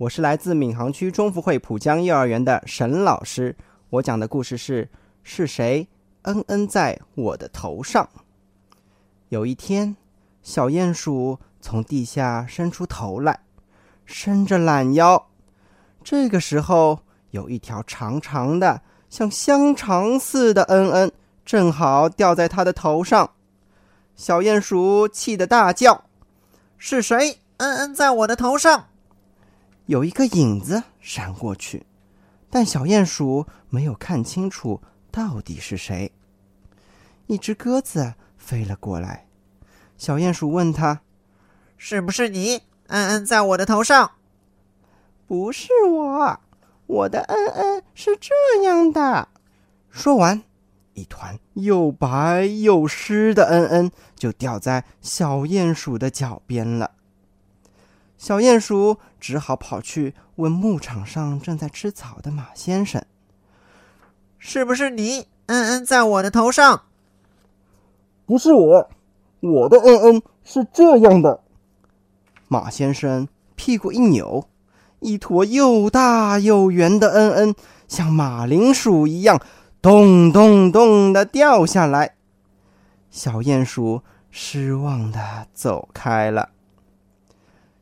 我是来自闵行区中福会浦江幼儿园的沈老师。我讲的故事是：是谁嗯嗯在我的头上？有一天，小鼹鼠从地下伸出头来，伸着懒腰。这个时候，有一条长长的、像香肠似的嗯嗯，正好掉在他的头上。小鼹鼠气得大叫：“是谁嗯嗯在我的头上？”有一个影子闪过去，但小鼹鼠没有看清楚到底是谁。一只鸽子飞了过来，小鼹鼠问他：“是不是你嗯嗯在我的头上？”“不是我，我的嗯嗯是这样的。”说完，一团又白又湿的嗯嗯就掉在小鼹鼠的脚边了。小鼹鼠只好跑去问牧场上正在吃草的马先生：“是不是你嗯嗯在我的头上？”“不是我，我的嗯嗯是这样的。”马先生屁股一扭，一坨又大又圆的嗯嗯像马铃薯一样咚咚咚的掉下来。小鼹鼠失望的走开了。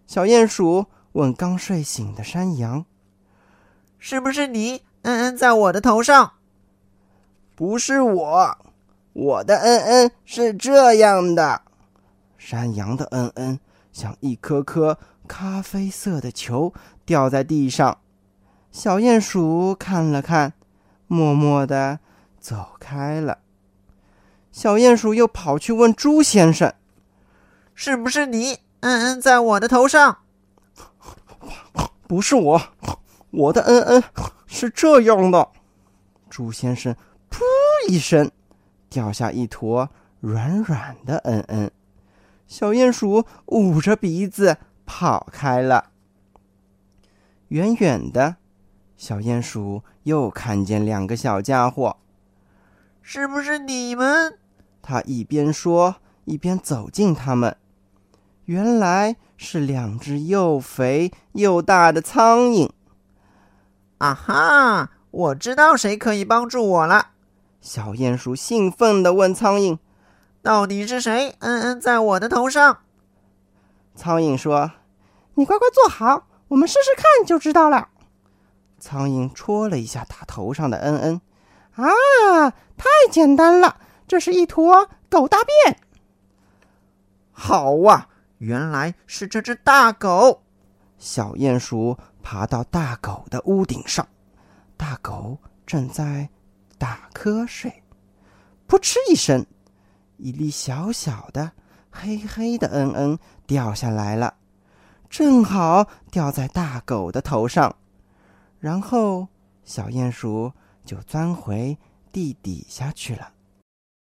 小鼹鼠问刚睡醒的山羊：“是不是你嗯嗯在我的头上？”“不是我，我的嗯嗯是这样的。”山羊的嗯嗯像一颗颗咖啡色的球掉在地上。小鼹鼠看了看，默默的走开了。小鼹鼠又跑去问猪先生：“是不是你？”嗯嗯，在我的头上，不是我，我的嗯嗯是这样的。朱先生噗一声，掉下一坨软软的嗯嗯。小鼹鼠捂着鼻子跑开了。远远的，小鼹鼠又看见两个小家伙，是不是你们？他一边说，一边走近他们。原来是两只又肥又大的苍蝇。啊哈！我知道谁可以帮助我了。小鼹鼠兴奋地问苍蝇：“到底是谁？嗯嗯，在我的头上。”苍蝇说：“你乖乖坐好，我们试试看就知道了。”苍蝇戳了一下他头上的嗯嗯，啊，太简单了，这是一坨狗大便。好啊！原来是这只大狗，小鼹鼠爬到大狗的屋顶上，大狗正在打瞌睡。噗嗤一声，一粒小小的、黑黑的嗯嗯掉下来了，正好掉在大狗的头上。然后，小鼹鼠就钻回地底下去了。